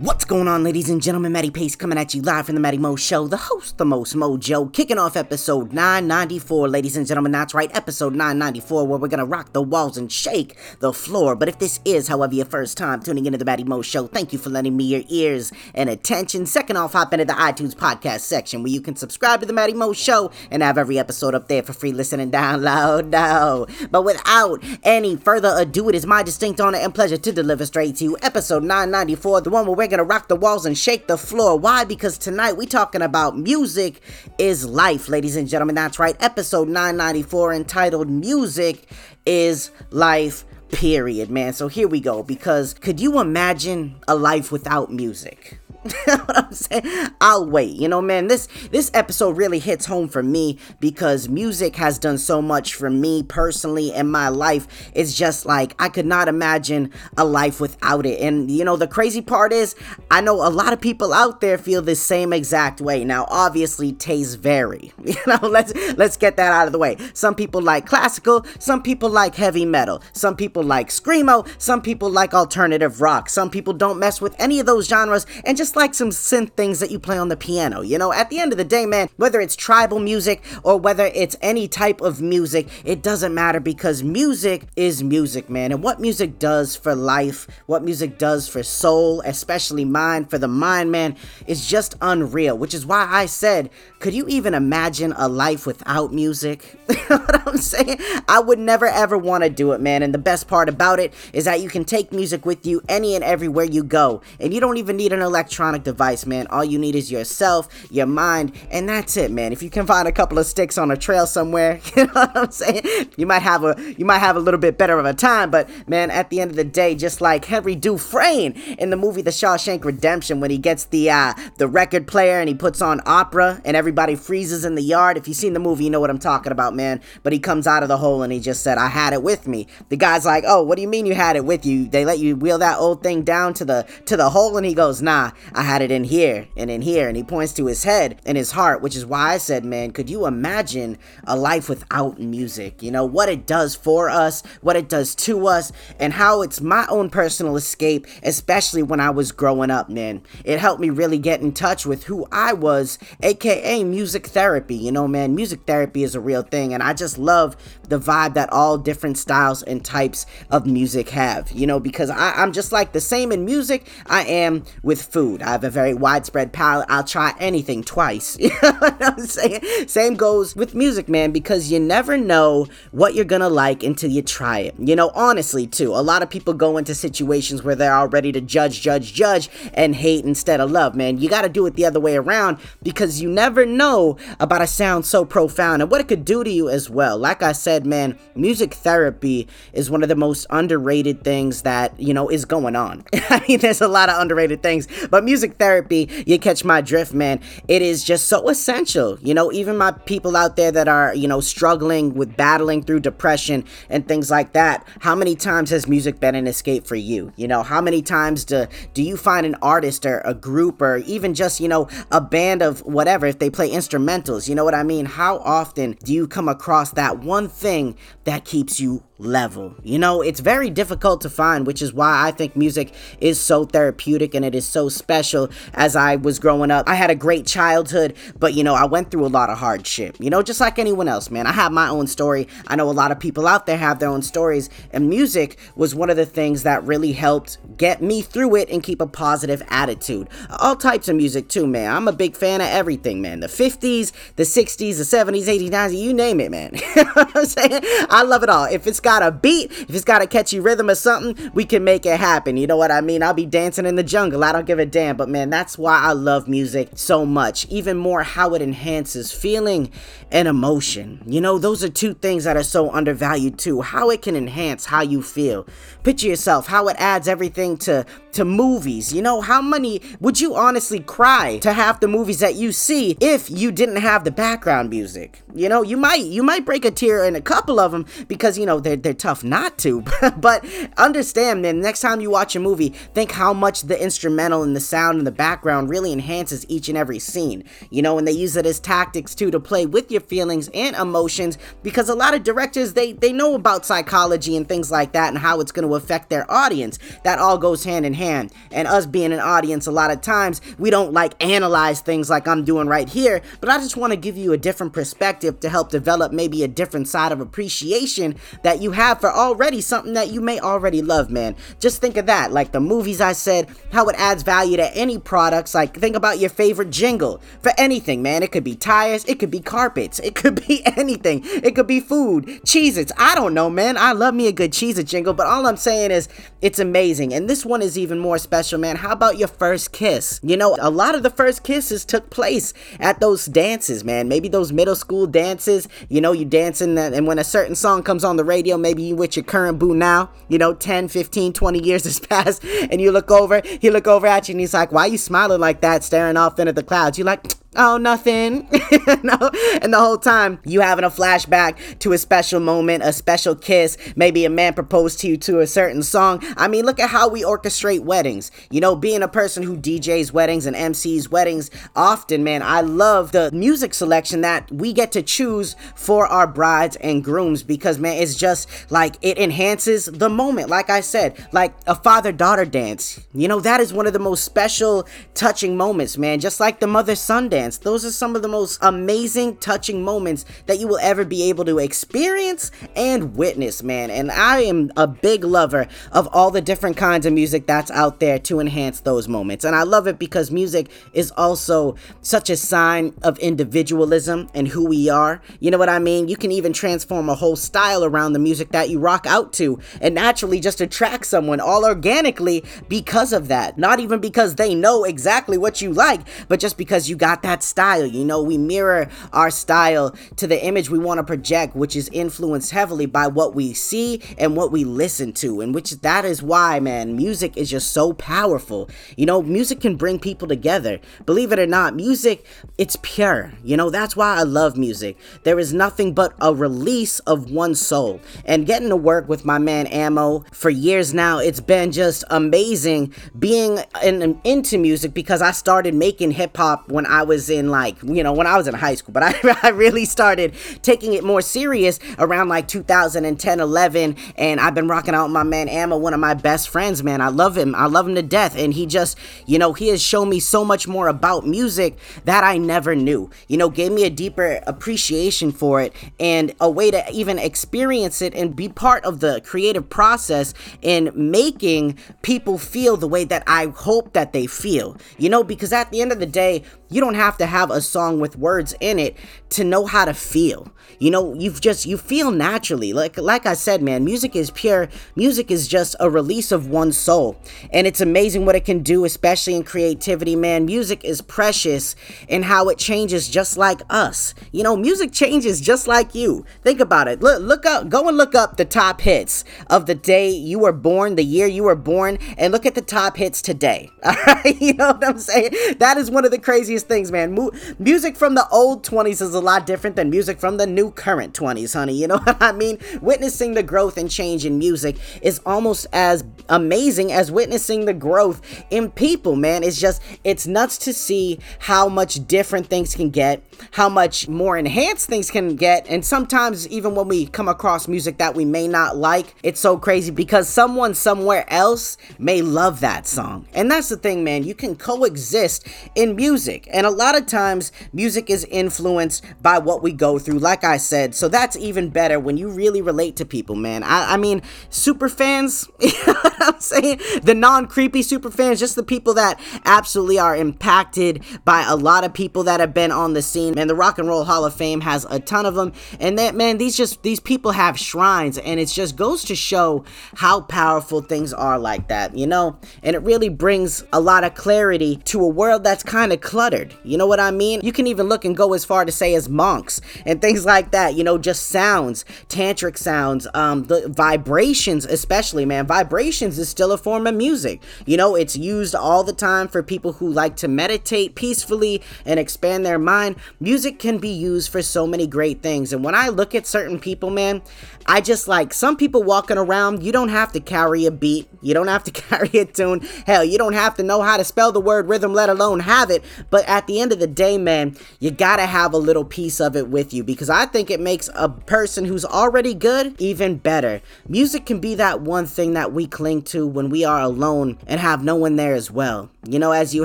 What's going on, ladies and gentlemen? Matty Pace coming at you live from the Matty Mo Show, the host, the most mojo, kicking off episode 994, ladies and gentlemen. That's right, episode 994, where we're gonna rock the walls and shake the floor. But if this is, however, your first time tuning into the Matty Mo Show, thank you for lending me your ears and attention. Second off, hop into the iTunes podcast section where you can subscribe to the Matty Mo Show and have every episode up there for free listening download. No, but without any further ado, it is my distinct honor and pleasure to deliver straight to you episode 994, the one where we're gonna rock the walls and shake the floor. Why? Because tonight we talking about music is life, ladies and gentlemen. That's right. Episode 994 entitled Music is Life. Period, man. So here we go. Because could you imagine a life without music? what I'm saying? I'll wait. You know, man, this this episode really hits home for me because music has done so much for me personally in my life. It's just like I could not imagine a life without it. And you know, the crazy part is I know a lot of people out there feel the same exact way. Now, obviously, tastes vary. You know, let's let's get that out of the way. Some people like classical, some people like heavy metal, some people like screamo, some people like alternative rock. Some people don't mess with any of those genres and just like some synth things that you play on the piano. You know, at the end of the day, man, whether it's tribal music or whether it's any type of music, it doesn't matter because music is music, man. And what music does for life, what music does for soul, especially mine, for the mind, man, is just unreal. Which is why I said, could you even imagine a life without music? what I'm saying? I would never ever want to do it, man. And the best part about it is that you can take music with you any and everywhere you go. And you don't even need an electronic device, man. All you need is yourself, your mind, and that's it, man. If you can find a couple of sticks on a trail somewhere, you know what I'm saying? You might have a you might have a little bit better of a time, but man, at the end of the day, just like Henry Dufresne in the movie The Shawshank Redemption when he gets the uh the record player and he puts on opera and everybody freezes in the yard. If you've seen the movie, you know what I'm talking about, man. But he comes out of the hole and he just said, "I had it with me." The guy's like, "Oh, what do you mean you had it with you? They let you wheel that old thing down to the to the hole?" And he goes, "Nah, I had it in here and in here." And he points to his head and his heart, which is why I said, "Man, could you imagine a life without music? You know what it does for us, what it does to us, and how it's my own personal escape, especially when I was growing up, man. It helped me really get in touch with who I was, aka music therapy. You know, man, music therapy is a real thing, and I just love the vibe that all different styles and types of music have, you know, because I, I'm just like the same in music I am with food. I have a very widespread palate. I'll try anything twice. You know what I'm saying? Same goes with music, man, because you never know what you're gonna like until you try it. You know, honestly, too, a lot of people go into situations where they're all ready to judge, judge, judge, and hate instead of love, man. You gotta do it the other way around because you never know about a sound so profound and what it could do to you as well. Like I said, man, music therapy is one of the most underrated things that, you know, is going on. I mean, there's a lot of underrated things, but music therapy, you catch my drift, man. It is just so essential. You know, even my people out there that are, you know, struggling with battling through depression and things like that. How many times has music been an escape for you? You know, how many times do do you find an artist or a group or even just, you know, a band of whatever if they play instrumentals, you know what I mean? How often do you come across that one thing that keeps you level. You know, it's very difficult to find, which is why I think music is so therapeutic and it is so special. As I was growing up, I had a great childhood, but you know, I went through a lot of hardship, you know, just like anyone else, man. I have my own story. I know a lot of people out there have their own stories, and music was one of the things that really helped get me through it and keep a positive attitude. All types of music, too, man. I'm a big fan of everything, man. The 50s, the 60s, the 70s, 80s, 90s, you name it, man. I'm saying? I love it all. If it's got a beat, if it's got a catchy rhythm or something, we can make it happen. You know what I mean? I'll be dancing in the jungle. I don't give a damn. But man, that's why I love music so much. Even more how it enhances feeling and emotion. You know, those are two things that are so undervalued too. How it can enhance how you feel. Picture yourself, how it adds everything to to movies. You know, how many would you honestly cry to half the movies that you see if you didn't have the background music? You know, you might you might break a tear in a couple of them because you know they're they're tough not to. but understand, man, next time you watch a movie, think how much the instrumental and the sound in the background really enhances each and every scene. You know, and they use it as tactics too to play with your feelings and emotions because a lot of directors they they know about psychology and things like that and how it's going to affect their audience. That all goes hand in hand. And us being an audience a lot of times, we don't like analyze things like I'm doing right here, but I just want to give you a different perspective to help develop maybe a different side of appreciation that you have for already something that you may already love, man. Just think of that, like the movies I said, how it adds value to any products. Like think about your favorite jingle for anything, man. It could be tires, it could be carpets, it could be anything. It could be food, Cheez-Its. I don't know, man. I love me a good Cheez-It jingle, but all I'm saying is it's amazing. And this one is even more special, man. How about your first kiss? You know, a lot of the first kisses took place at those dances, man. Maybe those middle school dances, you know, you dancing and when a certain song comes on the radio, maybe you with your current boo now, you know, 10, 15, 20 years has passed and you look over, he look over at you and he's like, why are you smiling like that, staring off into the clouds? You like, oh nothing. No. And the whole time you having a flashback to a special moment a special kiss. Maybe a man proposed to you to a certain song. I mean look at how we orchestrate weddings. You know being a person who djs weddings and mcs weddings often man i love the music selection that we get to choose for our brides and grooms because man it's just like it enhances the moment. Like i said like a father daughter dance. You know that is one of the most special touching moments man. Just like the mother son dance dance. Those are some of the most amazing, touching moments that you will ever be able to experience and witness, man. And I am a big lover of all the different kinds of music that's out there to enhance those moments. And I love it because music is also such a sign of individualism and who we are. You know what I mean? You can even transform a whole style around the music that you rock out to and naturally just attract someone all organically because of that. Not even because they know exactly what you like, but just because you got that that style. You know, we mirror our style to the image we want to project, which is influenced heavily by what we see and what we listen to. And which that is why, man, music is just so powerful. You know, music can bring people together. Believe it or not, music, it's pure. You know, that's why I love music. There is nothing but a release of one soul. And getting to work with my man Ammo for years now, it's been just amazing being in, into music because I started making hip hop when I was was in like, you know, when I was in high school, but I, I really started taking it more serious around like 2010, 11. And I've been rocking out with my man Amma, one of my best friends, man. I love him. I love him to death. And he just, you know, he has shown me so much more about music that I never knew. You know, gave me a deeper appreciation for it and a way to even experience it and be part of the creative process in making people feel the way that I hope that they feel. You know, because at the end of the day, you don't have to have a song with words in it to know how to feel. You know, you've just you feel naturally. Like like I said, man, music is pure. Music is just a release of one's soul. And it's amazing what it can do, especially in creativity, man. Music is precious in how it changes just like us. You know, music changes just like you. Think about it. Look look up go and look up the top hits of the day you were born, the year you were born, and look at the top hits today. All right? You know what I'm saying? That is one of the craziest things, man. Mo- music from the old 20s is a lot different than music from the new current 20s, honey. You know what I mean? Witnessing the growth and change in music is almost as amazing as witnessing the growth in people, man. It's just, it's nuts to see how much different things can get, how much more enhanced things can get. And sometimes, even when we come across music that we may not like, it's so crazy because someone somewhere else may love that song. And that's the thing, man. You can coexist in music. And a lot of times, music is influenced by what we go through, like I said. So that's even better when you really relate to people, man. I, I mean, super fans, I'm saying? The non creepy super fans, just the people that absolutely are impacted by a lot of people that have been on the scene. Man, the Rock and Roll Hall of Fame has a ton of them. And that, man, these just, these people have shrines. And it just goes to show how powerful things are like that, you know? And it really brings a lot of clarity to a world that's kind of cluttered. You know what I mean? You can even look and go as far to say as monks and things like that. You know, just sounds, tantric sounds, um, the vibrations, especially, man. Vibrations is still a form of music. You know, it's used all the time for people who like to meditate peacefully and expand their mind. Music can be used for so many great things. And when I look at certain people, man, I just like some people walking around, you don't have to carry a beat, you don't have to carry a tune. Hell, you don't have to know how to spell the word rhythm, let alone have it. But at the end of the day, man, you gotta have a little piece of it with you because I think it makes a person who's already good even better. Music can be that one thing that we cling to when we are alone and have no one there as well. You know, as you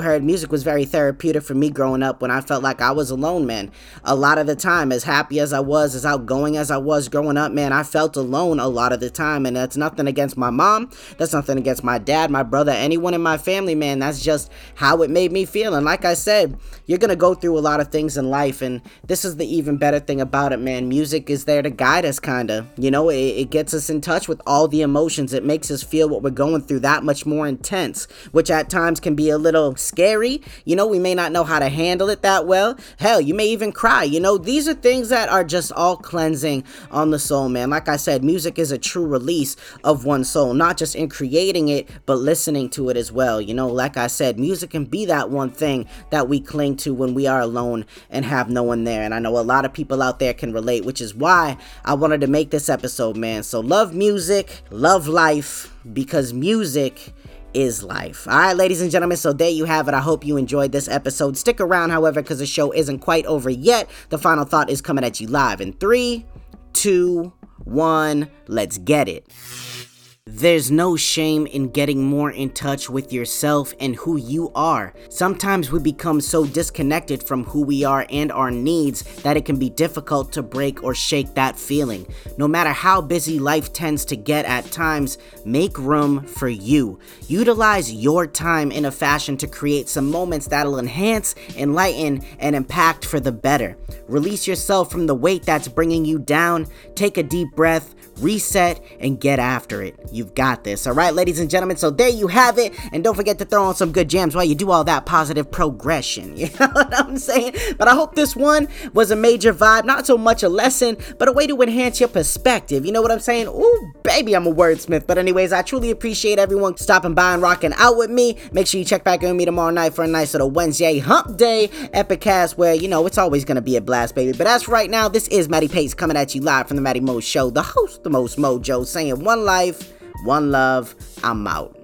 heard, music was very therapeutic for me growing up when I felt like I was alone, man. A lot of the time, as happy as I was, as outgoing as I was growing up, man, I felt alone a lot of the time. And that's nothing against my mom. That's nothing against my dad, my brother, anyone in my family, man. That's just how it made me feel. And like I said, you're going to go through a lot of things in life. And this is the even better thing about it, man. Music is there to guide us, kind of. You know, it, it gets us in touch with all the emotions. It makes us feel what we're going through that much more intense, which at times can be a little scary. You know, we may not know how to handle it that well. Hell, you may even cry. You know, these are things that are just all cleansing on the soul, man. Like I said, music is a true release of one's soul, not just in creating it, but listening to it as well. You know, like I said, music can be that one thing that we cling to when we are alone and have no one there. And I know a lot of people out there can relate, which is why I wanted to make this episode, man. So love music, love life, because music is life. All right, ladies and gentlemen, so there you have it. I hope you enjoyed this episode. Stick around, however, because the show isn't quite over yet. The final thought is coming at you live in three, two, one. Let's get it. There's no shame in getting more in touch with yourself and who you are. Sometimes we become so disconnected from who we are and our needs that it can be difficult to break or shake that feeling. No matter how busy life tends to get at times, make room for you. Utilize your time in a fashion to create some moments that'll enhance, enlighten, and impact for the better. Release yourself from the weight that's bringing you down. Take a deep breath reset, and get after it. You've got this. All right, ladies and gentlemen. So there you have it. And don't forget to throw on some good jams while you do all that positive progression. You know what I'm saying? But I hope this one was a major vibe. Not so much a lesson, but a way to enhance your perspective. You know what I'm saying? Ooh, baby, I'm a wordsmith. But, anyways, I truly appreciate everyone stopping by and rocking out with me. Make sure you check back in with me tomorrow night for a nice little Wednesday hump day epicast where, you know, it's always going to be a blast, baby. But as right now, this is Matty Pace coming at you live from the Matty Mo Show, the host the most mojo, saying one life, one love, I'm out.